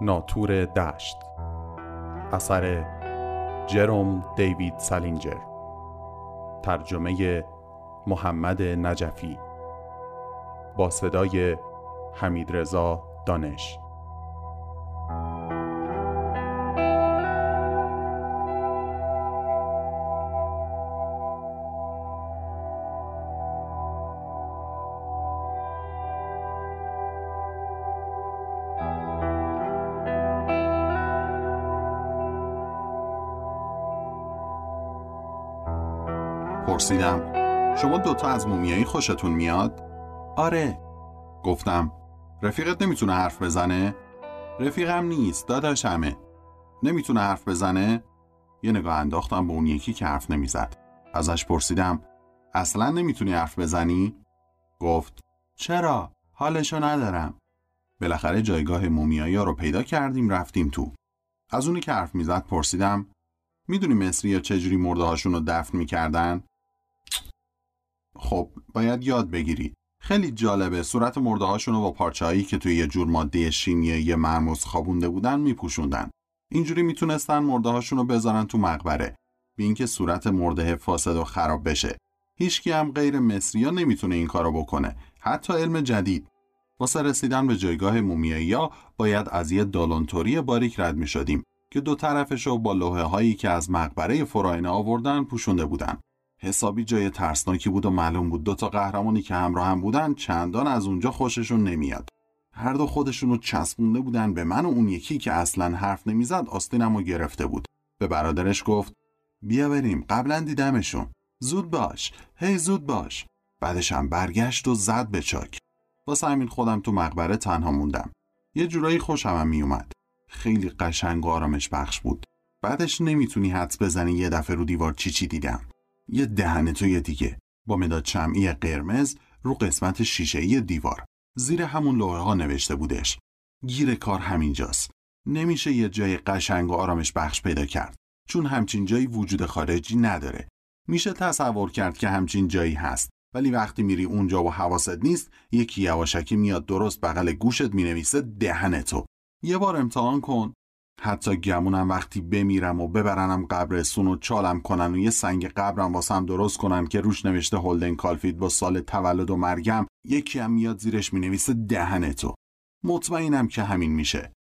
ناتور دشت. اثر جروم دیوید سالینجر ترجمه محمد نجفی. با صدای حمید رضا دانش. پرسیدم شما دوتا از مومیایی خوشتون میاد؟ آره گفتم رفیقت نمی‌تونه حرف بزنه؟ رفیقم نیست داداشمه نمی‌تونه حرف بزنه؟ یه نگاه انداختم به اون یکی که حرف نمی‌زد ازش پرسیدم اصلا نمی‌تونی حرف بزنی؟ گفت چرا؟ حالشو ندارم بالاخره جایگاه مومیایی رو پیدا کردیم رفتیم تو از اونی که حرف می‌زد پرسیدم می‌دونی مصری یا چجوری مرده رو دفن می‌کردن؟ خب باید یاد بگیری. خیلی جالبه صورت مرده هاشون رو با پارچه‌هایی که توی یه جور ماده شیمیایی مرموز خوابونده بودن میپوشوندن. اینجوری می‌تونستن مرده هاشون رو بذارن تو مقبره. بی اینکه صورت مرده فاسد و خراب بشه. هیچکی هم غیر مصری نمی‌تونه این کارو بکنه. حتی علم جدید. واسه رسیدن به جایگاه مومیایی ها باید از یه دالونتوری باریک رد می شدیم که دو طرفش رو با لوحه هایی که از مقبره فراینه آوردن پوشونده بودن. حسابی جای ترسناکی بود و معلوم بود دوتا قهرمانی که همراه هم بودن چندان از اونجا خوششون نمیاد. هر دو خودشون رو چسبونده بودن به من و اون یکی که اصلا حرف نمی‌زد آستینم رو گرفته بود. به برادرش گفت بیا بریم قبلا دیدمشون. زود باش. هی زود باش. بعدش هم برگشت و زد به چاک. واسه همین خودم تو مقبره تنها موندم. یه جورایی خوشم هم میومد. خیلی قشنگ و آرامش بخش بود. بعدش نمی‌تونی حدس بزنی یه دفعه رو دیوار چی چی دیدم. یه دهن توی دیگه. با مداد شمعی قرمز رو قسمت شیشه دیوار. زیر همون لوحه ها نوشته بودش. گیر کار همینجاست. نمیشه یه جای قشنگ و آرامش بخش پیدا کرد. چون همچین جایی وجود خارجی نداره. میشه تصور کرد که همچین جایی هست. ولی وقتی میری اونجا و حواست نیست یکی یواشکی میاد درست بغل گوشت می‌نویسه دهن تو. یه بار امتحان کن. حتی گمونم وقتی بمیرم و ببرنم قبرستون و چالم کنن و یه سنگ قبرم واسم درست کنن که روش نوشته هولدن کالفید با سال تولد و مرگم یکی هم میاد زیرش می‌نویسه دهن تو. مطمئنم که همین میشه.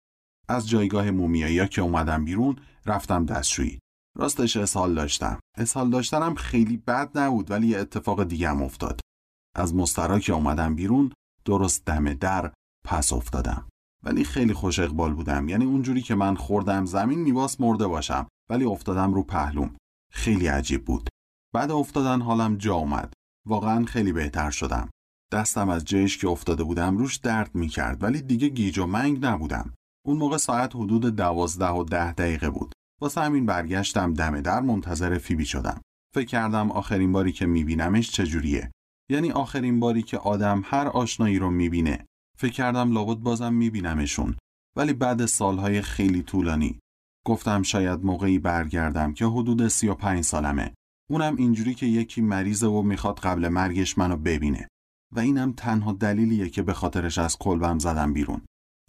از جایگاه مومیایی که اومدم بیرون رفتم دستشویی. راستش اسهال داشتم. اسهال داشتنم خیلی بد نبود ولی یه اتفاق دیگه هم افتاد. از مسترا که اومدم بیرون درست دم در پس افتادم. ولی خیلی خوش اقبال بودم. یعنی اونجوری که من خوردم زمین میواس مرده باشم ولی افتادم رو پهلوم. خیلی عجیب بود. بعد افتادن حالم جا اومد. واقعا خیلی بهتر شدم. دستم از جیش که افتاده بودم روش درد می‌کرد ولی دیگه گیج و منگ نبودم. اون موقع ساعت حدود دوازده و ده دقیقه بود. واسه همین برگشتم دم در منتظر فیبی شدم. فکر کردم آخرین باری که میبینمش چجوریه. یعنی آخرین باری که آدم هر آشنایی رو می‌بینه. فکر کردم لابد بازم میبینمشون ولی بعد سالهای خیلی طولانی. گفتم شاید موقعی برگردم که حدود سی و پنج سالمه. اونم اینجوری که یکی مریضه و می‌خواد قبل مرگش منو ببینه. و اینم تنها دلیلیه که به خاطرش از کلبم زدم بیرون.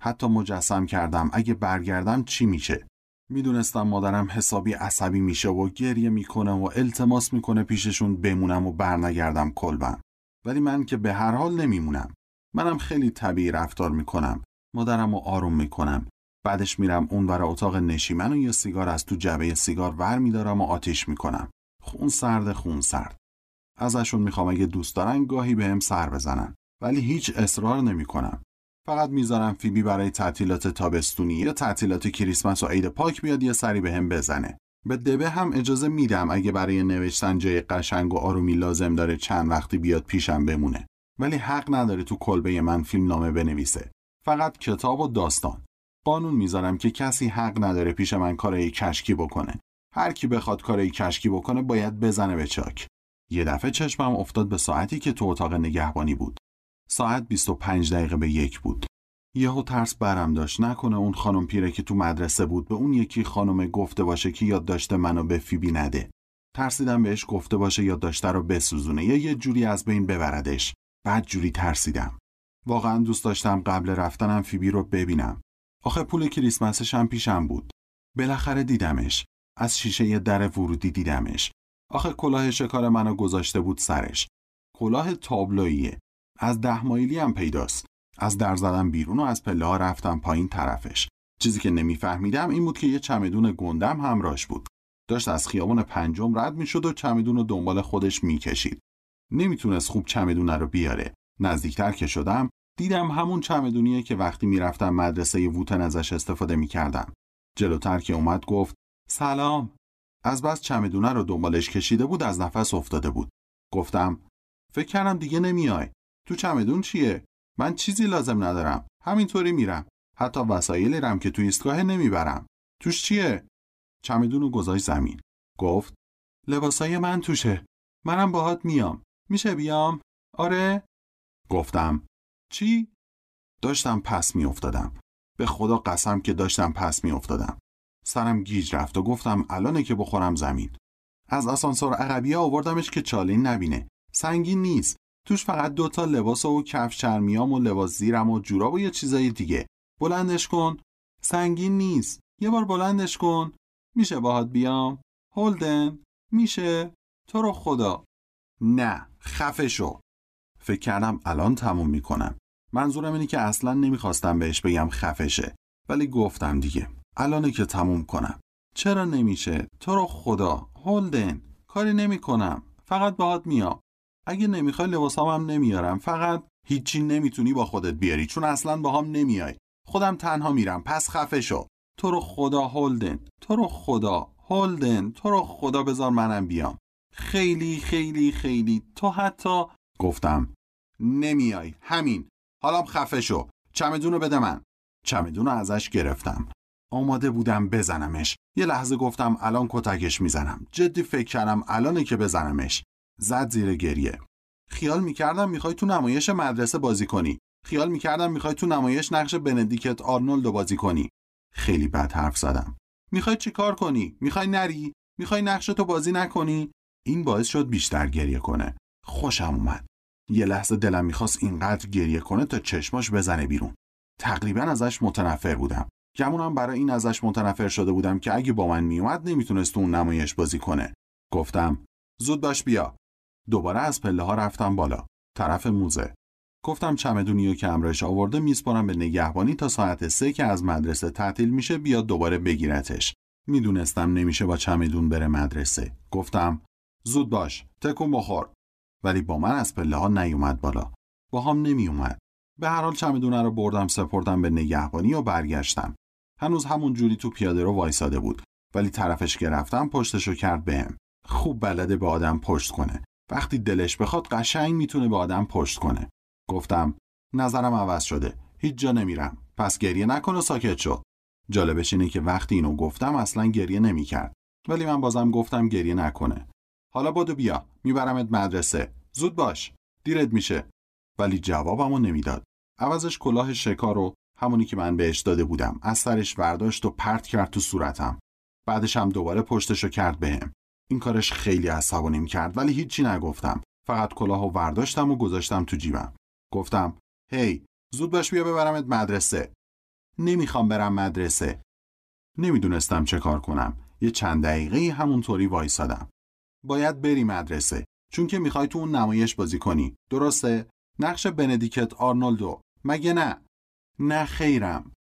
حتی مجسم کردم اگه برگردم چی میشه. می‌دونستم مادرم حسابی عصبی میشه و گریه می‌کنه و التماس می‌کنه پیششون بمونم و برنگردم کلبم. ولی من که به هر حال نمیمونم. منم خیلی طبیعی رفتار می‌کنم. مادرم رو آروم می‌کنم. بعدش میرم اون برای اتاق نشیمن و یه سیگار از تو جبه سیگار ور میدارم و آتیش می‌کنم. خون سرد خون سرد. ازشون می‌خوام اگه دوست دارن گاهی به هم سر بزنن. ولی هیچ اصرار نمی‌کنم. فقط می‌ذارم فیبی برای تعطیلات تابستونی. یا تعطیلات کریسمس و عید پاک بیاد یه سری به هم بزنه. به دبه هم اجازه میدم اگه برای نوشتن جای قشنگ و آرومی لازم داره چند وقتی بیاد پیشم بمونه. ولی حق نداره تو کلبه من فیلم نامه بنویسه. فقط کتاب و داستان. قانون می‌ذارم که کسی حق نداره پیش من کارایی کشکی بکنه. هر کی بخواد کارایی کشکی بکنه باید بزنه به چاک. یه دفعه چشمم افتاد به ساعتی که تو اتاق نگهبانی بود. ساعت 25 دقیقه به یک بود. یهو ترس برم داشت. نکنه اون خانم پیره که تو مدرسه بود به اون یکی خانم گفته باشه که یاد داشته منو به فیبی نده. ترسیدم بهش گفته باشه یاد داشته رو بسوزونه. یا یه جوری از بین ببردش. بعد جوری ترسیدم. واقعا دوست داشتم قبل رفتنم فیبی رو ببینم. آخه پول کریسمسش هم پیشم بود. بالاخره دیدمش. از شیشه در ورودی دیدمش. آخه کلاه شکار منو گذاشته بود سرش. کلاه تابلوییه. از ده مایلی هم پیداست. از در زدم بیرون و از پله رفتم پایین طرفش. چیزی که نمیفهمیدم این بود که یه چمدون گندم همراش بود. داشت از خیابان پنجم رد می‌شد و چمدون رو دنبال خودش می‌کشید. نمی‌تونست خوب چمدونه رو بیاره. نزدیکتر که شدم دیدم همون چمدونیه که وقتی می‌رفتم مدرسه ووتن ازش استفاده می‌کردم. جلوتر که اومد گفت سلام. از بس چمدونه رو دنبالش کشیده بود از نفس افتاده بود. گفتم فکر کردم دیگه نمیای. تو چمدون چیه؟ من چیزی لازم ندارم. همینطوری میرم. حتی وسایلی رم که تو ایستگاه نمی‌برم. توش چیه؟ چمدون رو گذاشت زمین. گفت لباسای من توشه. منم باهات میام. میشه بیام؟ آره. گفتم. چی؟ داشتم پس میافتادم. به خدا قسم که داشتم پس میافتادم. سرم گیج رفت و گفتم الانه که بخورم زمین. از آسانسور عقبیه آوردمش که چالین نبینه. سنگین نیست. توش فقط دوتا لباس و کف چرمیام و لباس زیرم و جوراب و یه چیزای دیگه. بلندش کن. سنگین نیست. یه بار بلندش کن. میشه باهات بیام؟ هولدن. میشه. تو رو خدا. نه. خفه شو فکر کردم الان تموم می‌کنم. منظورم اینه که اصلا نمی‌خواستم بهش بگم خفشه. ولی گفتم دیگه. الانه که تموم کنم. چرا نمیشه؟ تو رو خدا. هولدن. کاری نمی‌کنم. فقط باهات میام. اگه نمی‌خوای لباسام نمیارم. فقط هیچی نمی‌تونی با خودت بیاری. چون اصلا با هم نمیای. خودم تنها میرم. پس خفه شو تو رو خدا هولدن. تو رو خدا. هولدن. تو رو خدا. بذار منم بیام. خیلی خیلی خیلی. تو حتی گفتم نمیای. همین. حالا خفه شو. چمدون رو بده من. چمدون رو ازش گرفتم. آماده بودم بزنمش. یه لحظه گفتم الان کتکش می‌زنم. جدی فکر کردم الانه که بزنمش. زد زیر گریه. خیال می‌کردم می‌خوای تو نمایش مدرسه بازی کنی. خیال می‌کردم می‌خوای تو نمایش نقش بندیکت آرنولد بازی کنی. خیلی بد حرف زدم. می‌خوای چی کار کنی؟ می‌خوای نری؟ می‌خوای نقش تو بازی نکنی؟ این باعث شد بیشتر گریه کنه. خوشم اومد. یه لحظه دلم می‌خواست اینقدر گریه کنه تا چشماش بزنه بیرون. تقریبا ازش متنفر بودم. گمونم برای این ازش متنفر شده بودم که اگه با من میومد نمی‌تونست اون نمایش بازی کنه. گفتم زود باش بیا. دوباره از پله ها رفتم بالا. طرف موزه. گفتم چمدونیو که امرش آورده میسپرم به نگهبانی تا ساعت سه که از مدرسه تعطیل میشه بیاد دوباره بگیرتش. می‌دونستم نمیشه با چمدون بره مدرسه. گفتم زود باش تکون بخور. ولی با من از پله ها نیومد بالا. با هم نمیومد به هر حال چمدونه رو بردم سپردم به نگهبانی و برگشتم. هنوز همون جوری تو پیاده رو وایساده بود. ولی طرفش که رفتم پشتشو کرد بهم. خوب بلده به آدم پشت کنه. وقتی دلش بخواد قشنگ می‌تونه به آدم پشت کنه. گفتم نظرم عوض شده. هیچ جا نمیرم. پس گریه نکن و ساکت شو. جالبش اینه که وقتی اینو گفتم اصلا گریه نمی‌کرد. ولی من بازم گفتم گریه نکنه. حالا بدو بیا میبرمت مدرسه. زود باش. دیرت میشه. ولی جوابمو نمی‌داد. عوضش کلاه شکار و همونی که من بهش داده بودم. از سرش برداشت و پرت کرد تو صورتم. بعدش هم دوباره پشتشو کرد بهم. این کارش خیلی عصبانیم کرد ولی هیچی نگفتم. فقط کلاه و ورداشتم و گذاشتم تو جیبم. گفتم هی زود باش بیا ببرمت مدرسه. نمی‌خوام برم مدرسه. نمی‌دونستم چه کار کنم. یه چند دقیقه همونطوری وایسادم. باید بری مدرسه چون که می‌خوای تو اون نمایش بازی کنی. درسته؟ نقش بندیکت آرنولدو مگه نه؟ نه خیرم.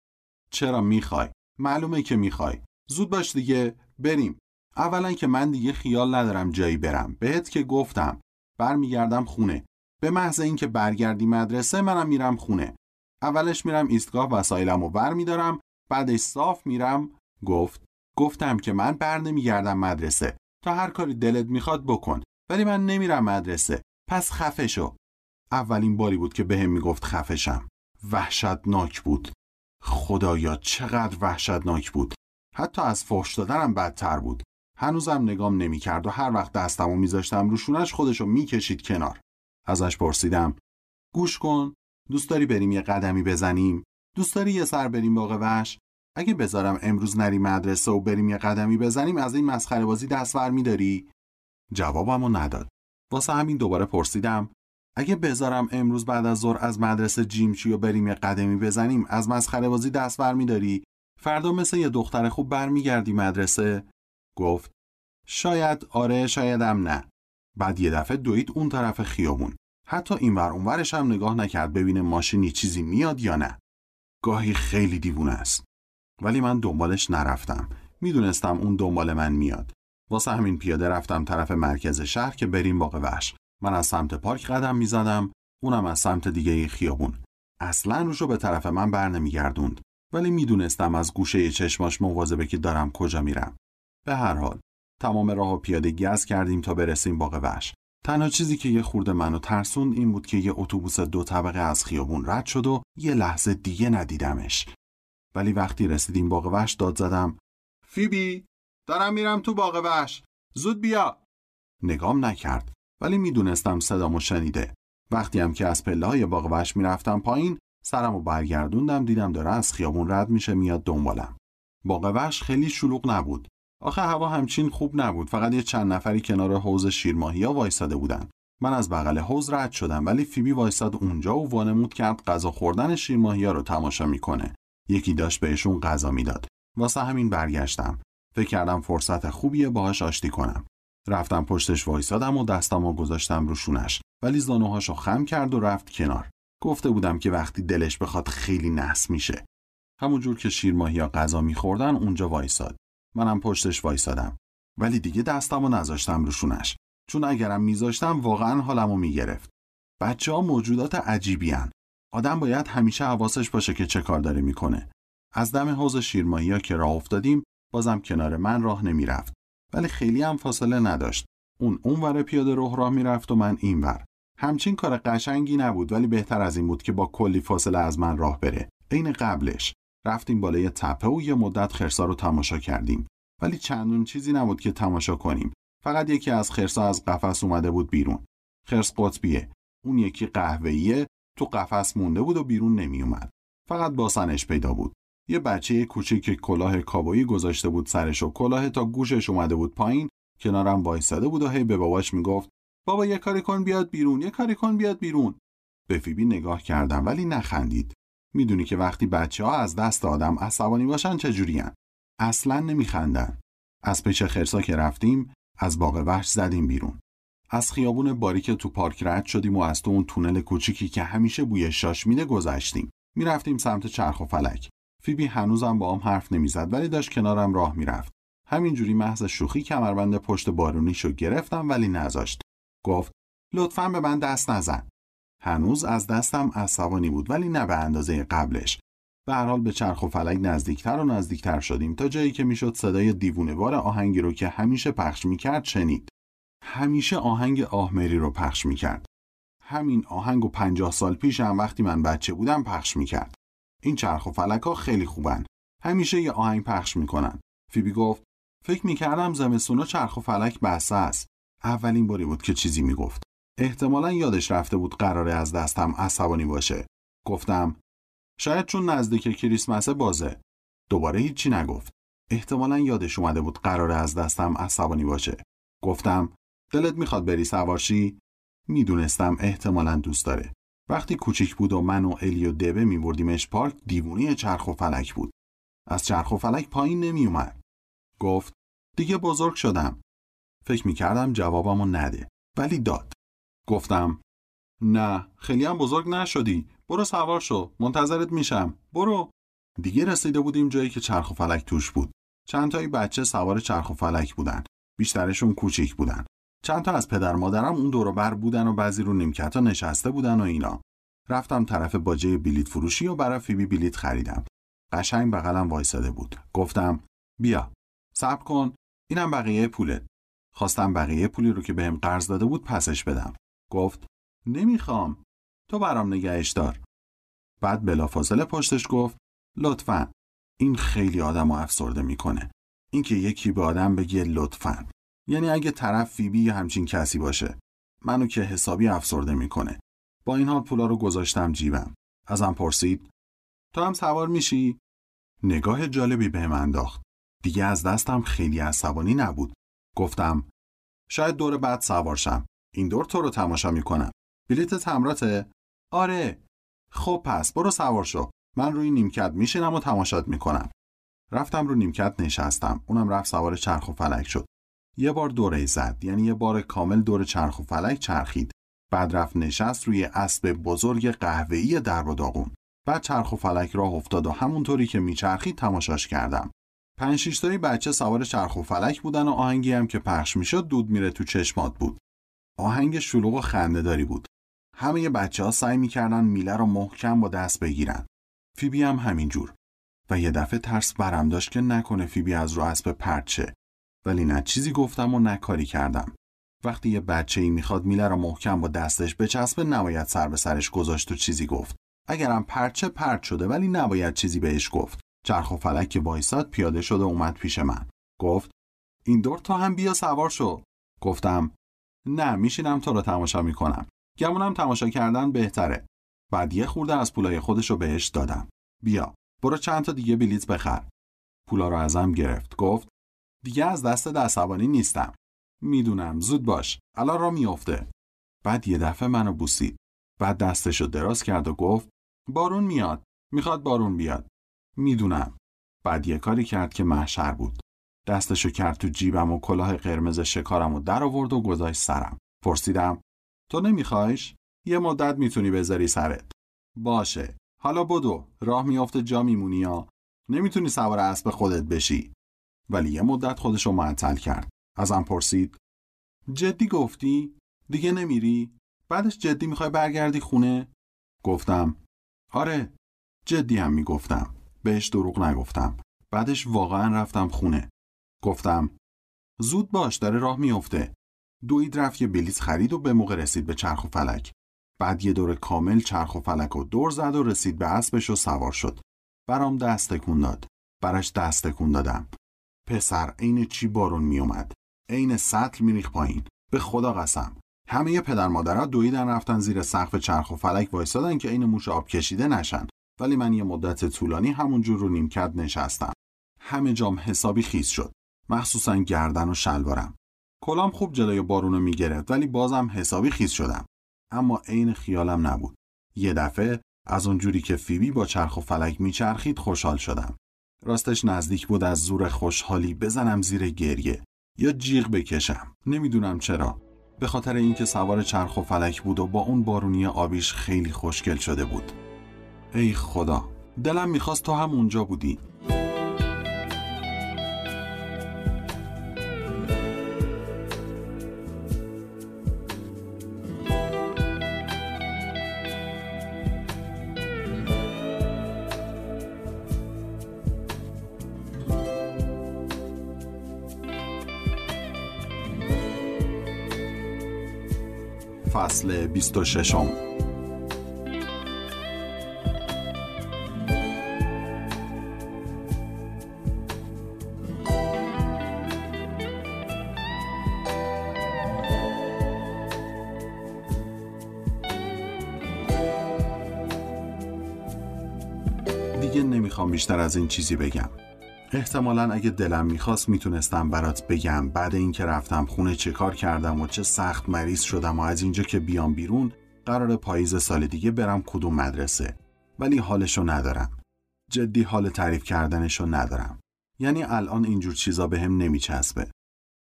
چرا می‌خوای؟ معلومه که می‌خوای. زود باش دیگه. بریم. اولا که من دیگه خیال ندارم جایی برم. بهت که گفتم. برمیگردم خونه. به محض اینکه برگردی مدرسه منم میرم خونه. اولش میرم ایستگاه وسایلم و بر میدارم بعدش صاف میرم. گفت. گفتم که من بر نمیگردم مدرسه. تا هر کاری دلت می‌خواد بکن. ولی من نمیرم مدرسه. پس خفه شو اولین باری بود که بهم می‌گفت خفشم. وحشتناک بود. خدایا چقدر وحشتناک بود. حتی از فحش دادنم بدتر بود. هنوزم نگام نمی‌کرد و هر وقت دستمو میذاشتم روشونش خودشو می‌کشید کنار. ازش پرسیدم گوش کن. دوست داری بریم یه قدمی بزنیم؟ دوست داری یه سر بریم باغ وحش؟ اگه بذارم امروز نری مدرسه و بریم یه قدمی بزنیم از این مسخره بازی دستور میداری؟ جوابمو نداد. واسه همین دوباره پرسیدم اگه بذارم امروز بعد از ظهر از مدرسه جیمچی و بریم یه قدمی بزنیم از مسخره بازی دست میداری؟ فردا مثل یه دختر خوب برمیگردی مدرسه. گفت شاید آره شایدم نه. بعد یه دفعه دوید اون طرف خیابون. حتی این ور اونورش هم نگاه نکرد ببینه ماشینی چیزی میاد یا نه. گاهی خیلی دیوونه است. ولی من دنبالش نرفتم. می‌دونستم اون دنبال من میاد. واسه همین پیاده رفتم طرف مرکز شهر که بریم باغ وحش. من از سمت پارک قدم می‌زدم اونم از سمت دیگه خیابون. اصلا روشو به طرف من بر نمیگردوند. ولی می‌دونستم از گوشه چشماش مواظبه که دارم کجا میرم. به هر حال تمام راه و پیاده گز کردیم تا برسیم باغ وحش. تنها چیزی که یه خورده منو ترسوند این بود که یه اتوبوس دو طبقه از خیابون رد شد و یه لحظه دیگه ندیدمش. ولی وقتی رسیدیم باغ وحش داد زدم فیبی دارم میرم تو باغ وحش. زود بیا. نگام نکرد ولی می‌دونستم صدامو شنیده. وقتی هم که از پله های باغ وحش می‌رفتم پایین سرمو برگردوندم دیدم داره از خیابون رد میشه میاد دنبالم. باغ وحش خیلی شلوغ نبود. آخه هوا همچین خوب نبود. فقط یه چند نفری کنار حوز شیرماهیا وایساده بودن. من از بغل حوز رد شدم ولی فیبی وایساد اونجا و وانمود کرد غذا خوردن شیرماهیا رو تماشا می‌کنه. یکی داشت بهشون غذا می‌داد. واسه همین برگشتم. فکر کردم فرصت خوبیه باهاش آشتی کنم. رفتم پشتش وایسادم و دستمو گذاشتم رو شونش. ولی زانوهاشو خم کرد و رفت کنار. گفته بودم که وقتی دلش بخواد خیلی نحس میشه. همونجور که شیرماهیا غذا میخوردن اونجا وایساد. منم پشتش وایسادم. ولی دیگه دستمو نذاشتم روشونش چون اگرم میذاشتم واقعا حالمو می‌گرفت. بچه ها موجودات عجیبی هن. آدم باید همیشه حواسش باشه که چه کار داره می‌کنه. از دم حوز شیرماهیا که راه افتادیم بازم کنار من راه نمی‌رفت. ولی خیلی هم فاصله نداشت. اون اونور پیاده راه راه می‌رفت و من اینور. همچین کار قشنگی نبود ولی بهتر از این بود که با کلی فاصله از من راه بره. عین قبلش. رفتیم بالای تپه و یه مدت خرسا رو تماشا کردیم. ولی چندون چیزی نبود که تماشا کنیم. فقط یکی از خرسا از قفس اومده بود بیرون. خرس قطبیه. اون یکی قهوه‌ایه. تو قفس مونده بود و بیرون نمیومد فقط باسنش پیدا بود. یه بچه کوچیک که کلاه کابایی گذاشته بود سرش و کلاه تا گوشش اومده بود پایین کنارم وایساده بود و هی به باباش می‌گفت بابا یه کاری کن بیاد بیرون یه کاری کن بیاد بیرون. به فیبی نگاه کردم ولی نخندید. می‌دونی که وقتی بچه ها از دست آدم عصبانی باشن چجورین اصلا نمیخندن. از پیش خرسا که رفتیم از باغ وحش زدیم بیرون. از خیابون باریک تو پارک رد شدیم و از تو اون تونل کوچیکی که همیشه بوی شاش میده گذشتیم. می‌رفتیم سمت چرخ و فلک. فیبی هنوزم با هم حرف نمی‌زد ولی داشت کنارم راه می‌رفت. همینجوری محض شوخی کمربند پشت بارونیشو گرفتم ولی نذاشت. گفت لطفا به من دست نزن. هنوز از دستم عصبانی بود ولی نه به اندازه قبلش. به هر حال به چرخ و فلک نزدیکتر و نزدیکتر شدیم تا جایی که می‌شد صدای دیوونهوار آهنگی رو که همیشه پخش می‌کرد شنید. همیشه آهنگ آهمری رو پخش می‌کرد. همین آهنگ و پنجاه سال پیش هم وقتی من بچه بودم پخش می‌کرد. این چرخ و فلک ها خیلی خوبن. همیشه یه آهنگ پخش می‌کنن. فیبی گفت فکر می‌کردم زمستونا چرخ و فلک بسته است. اولین باری بود که چیزی می‌گفت. احتمالا یادش رفته بود قراره از دستم عصبانی باشه. گفتم شاید چون نزدیک کریسمس بازه. دوباره هیچی نگفت. احتمالا یادش اومده بود قراره از دستم عصبانی باشه. گفتم دلت می‌خواد بری سوارشی؟ می‌دونستم احتمالا دوست داره. وقتی کوچیک بود و من و الی و دبه میبردیمش پارک دیوونی چرخ و فلک بود. از چرخ و فلک پایین نمیومد گفت دیگه بزرگ شدم. فکر می‌کردم جوابمو نده ولی داد. گفتم نه خیلی هم بزرگ نشدی. برو سوار شو منتظرت میشم. برو. دیگه رسیده بودیم جایی که چرخ و فلک توش بود. چند تایی بچه سوار چرخ و فلک بودن. بیشترشون کوچیک بودن. چند تا از پدر مادرم اون دور بر بودن و بعضی رو نیمکتا نشسته بودن و اینا. رفتم طرف باجه بلیت فروشی و برای فیبی بلیت خریدم. قشنگ بغلم وایساده بود. گفتم بیا. صبر کن. اینم بقیه پولت. خواستم بقیه پولی رو که بهم قرض داده بود پسش بدم. گفت نمی‌خوام. تو برام نگهش دار. بعد بلافاصله پشتش گفت لطفا این خیلی آدم افسرده می‌کنه. اینکه یکی به آدم بگه لطفا یعنی اگه طرف فیبی یا همچین کسی باشه. منو که حسابی افسرده می‌کنه. با این حال پولا رو گذاشتم جیبم. ازم پرسید تو هم سوار میشی؟ نگاه جالبی به من انداخت. دیگه از دستم خیلی عصبانی نبود. گفتم شاید دور بعد سوار شم. این دور تو رو تماشا می‌کنم. بلیت تمراته؟ آره. خب پس برو سوار شو. من روی نیمکت میشینم و تماشات می‌کنم. رفتم رو نیمکت نشستم. اونم رفت سوار چرخ و فلک شد. یه بار دوره زد یعنی یه بار کامل دور چرخ و فلک چرخید. بعد رفت نشست روی اسب بزرگ قهوه‌ای در و داغون. بعد چرخ و فلک راه افتاد و همونطوری که میچرخید تماشاش کردم. پنج شیشتایی بچه سوار چرخ و فلک بودن و آهنگی هم که پخش می‌شد دود میره تو چشمات بود. آهنگ شلوغ و خندهداری بود. همه بچه ها سعی می‌کردن میله رو محکم با دست بگیرن. فیبی هم همینجور. و یه دفعه ترس برم داشت که نکنه فیبی از رو اسب پرچه ولی نه چیزی گفتم و نه کاری کردم. وقتی یه بچه ای می‌خواد میله رو محکم با دستش بچسبه نباید سر به سرش گذاشت و چیزی گفت. اگرم پرچه پرت شده ولی نباید چیزی بهش گفت. چرخ و فلک که وایساد پیاده شده اومد پیش من. گفت این دور تا هم بیا سوار شو. گفتم نه میشینم تو رو تماشا می‌کنم. گمونم تماشا کردن بهتره. بعد یه خورده از پولای خودش رو بهش دادم. بیا برو چند تا دیگه بلیت بخر. پولا رو ازم گرفت. گفت دیگه از دست عصبانی نیستم. می‌دونم. زود باش. الان را میافته. بعد یه دفعه منو بوسید. بعد دستشو دراز کرد و گفت بارون میاد. می‌خواد بارون بیاد. می‌دونم. بعد یه کاری کرد که محشر بود. دستشو کرد تو جیبم و کلاه قرمز شکارم و در آورد و گذاشت سرم. پرسیدم تو نمیخوایش؟ یه مدت می‌تونی بذاری سرت. باشه. حالا بدو. راه میافته جا میمونی یا؟ نمی‌تونی سوار اسب خودت بشی. ولی یه مدت خودشو معطل کرد. ازم پرسید جدی گفتی؟ دیگه نمیری؟ بعدش جدی می‌خوای برگردی خونه؟ گفتم آره جدی هم می‌گفتم. بهش دروغ نگفتم. بعدش واقعا رفتم خونه. گفتم زود باش داره راه میافته دوید رفت یه بلیط خرید و به موقع رسید به چرخ و فلک. بعد یه دور کامل چرخ و فلک و دور زد و رسید به اسبش و سوار شد. برام دست تکون داد. براش دست تکون دادم. پسر عین چی بارون میومد عین سطل میریخ پایین. به خدا قسم. همه پدر مادرها دویدن رفتن زیر سقف چرخ و فلک وایسادن که عین موش آب کشیده نشن. ولی من یه مدت طولانی همونجور رو نیمکت نشستم. همه جام حسابی خیس شد. مخصوصا گردن و شلوارم. کلام خوب جلوی بارونو می‌گرفت ولی بازم حسابی خیس شدم. اما عین خیالم نبود. یه دفعه از اونجوری که فیبی با چرخ و فلک میچرخید خوشحال شدم. راستش نزدیک بود از زور خوشحالی بزنم زیر گریه یا جیغ بکشم. نمی‌دونم چرا. به خاطر اینکه سوار چرخ و فلک بود و با اون بارونی آبیش خیلی خوشگل شده بود. ای خدا دلم می‌خواست تو هم اونجا بودی. فصل 26 دیگه نمی‌خوام بیشتر از این چیزی بگم. احتمالا اگه دلم می‌خواست می‌تونستم برات بگم بعد اینکه رفتم خونه چه کار کردم و چه سخت مریض شدم و از اینجا که بیام بیرون قرار پاییز سال دیگه برم کدوم مدرسه. ولی حالشو ندارم. جدی حال تعریف کردنشو ندارم. یعنی الان اینجور چیزا به هم نمیچسبه.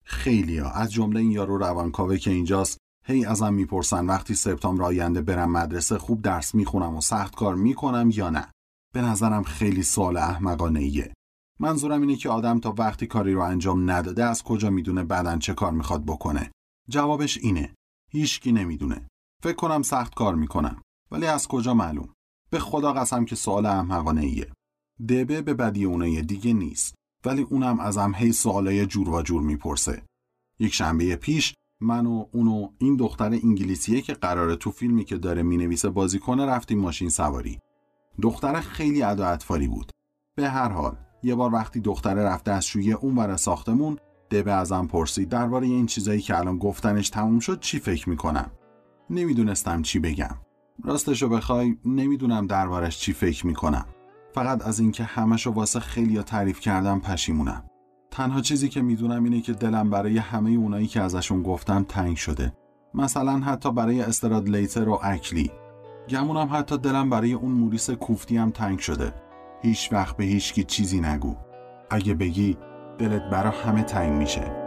خیلیا از جمله این یارو روانکاوه که اینجاست هی ازم می‌پرسن وقتی سپتامبر آینده برم مدرسه خوب درس می‌خونم و سخت کار می‌کنم یا نه. به نظرم خیلی سوال احمقانه ایه منظورم اینه که آدم تا وقتی کاری رو انجام نداده از کجا می‌دونه بعدن چه کار می‌خواد بکنه. جوابش اینه. هیچکی نمی‌دونه. فکر کنم سخت کار می‌کنم. ولی از کجا معلوم؟ به خدا قسم که سوال احمقانه ایه دبه به بدی اونای دیگه نیست. ولی اونم ازم هی سوالای جور و جور می‌پرسه. یک شنبه پیش من و اونو این دختر انگلیسیه که قراره تو فیلمی که داره می‌نویسه بازی کنه رفتیم ماشین سواری. دختر خیلی ادا بود. به هر حال یه بار وقتی دختره رفته از شویه اون ور ساختمون دبه ازم پرسید درباره این چیزایی که الان گفتنش تموم شد چی فکر می‌کنم. نمی‌دونستم چی بگم. راستشو بخوای نمی‌دونم دربارش چی فکر می‌کنم. فقط از اینکه همشو واسه خیلی تعریف کردم پشیمونم. تنها چیزی که می‌دونم اینه که دلم برای همه اونایی که ازشون گفتم تنگ شده. مثلا حتی برای استراد لیتر و اکلی. گمونم حتی دلم برای اون موریس کوفتی هم تنگ شده. هیچ وقت به هیچکی چیزی نگو. اگه بگی دلت برا همه تنگ میشه.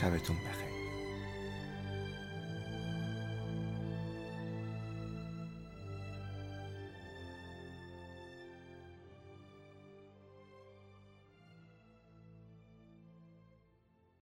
شبتون بخیر.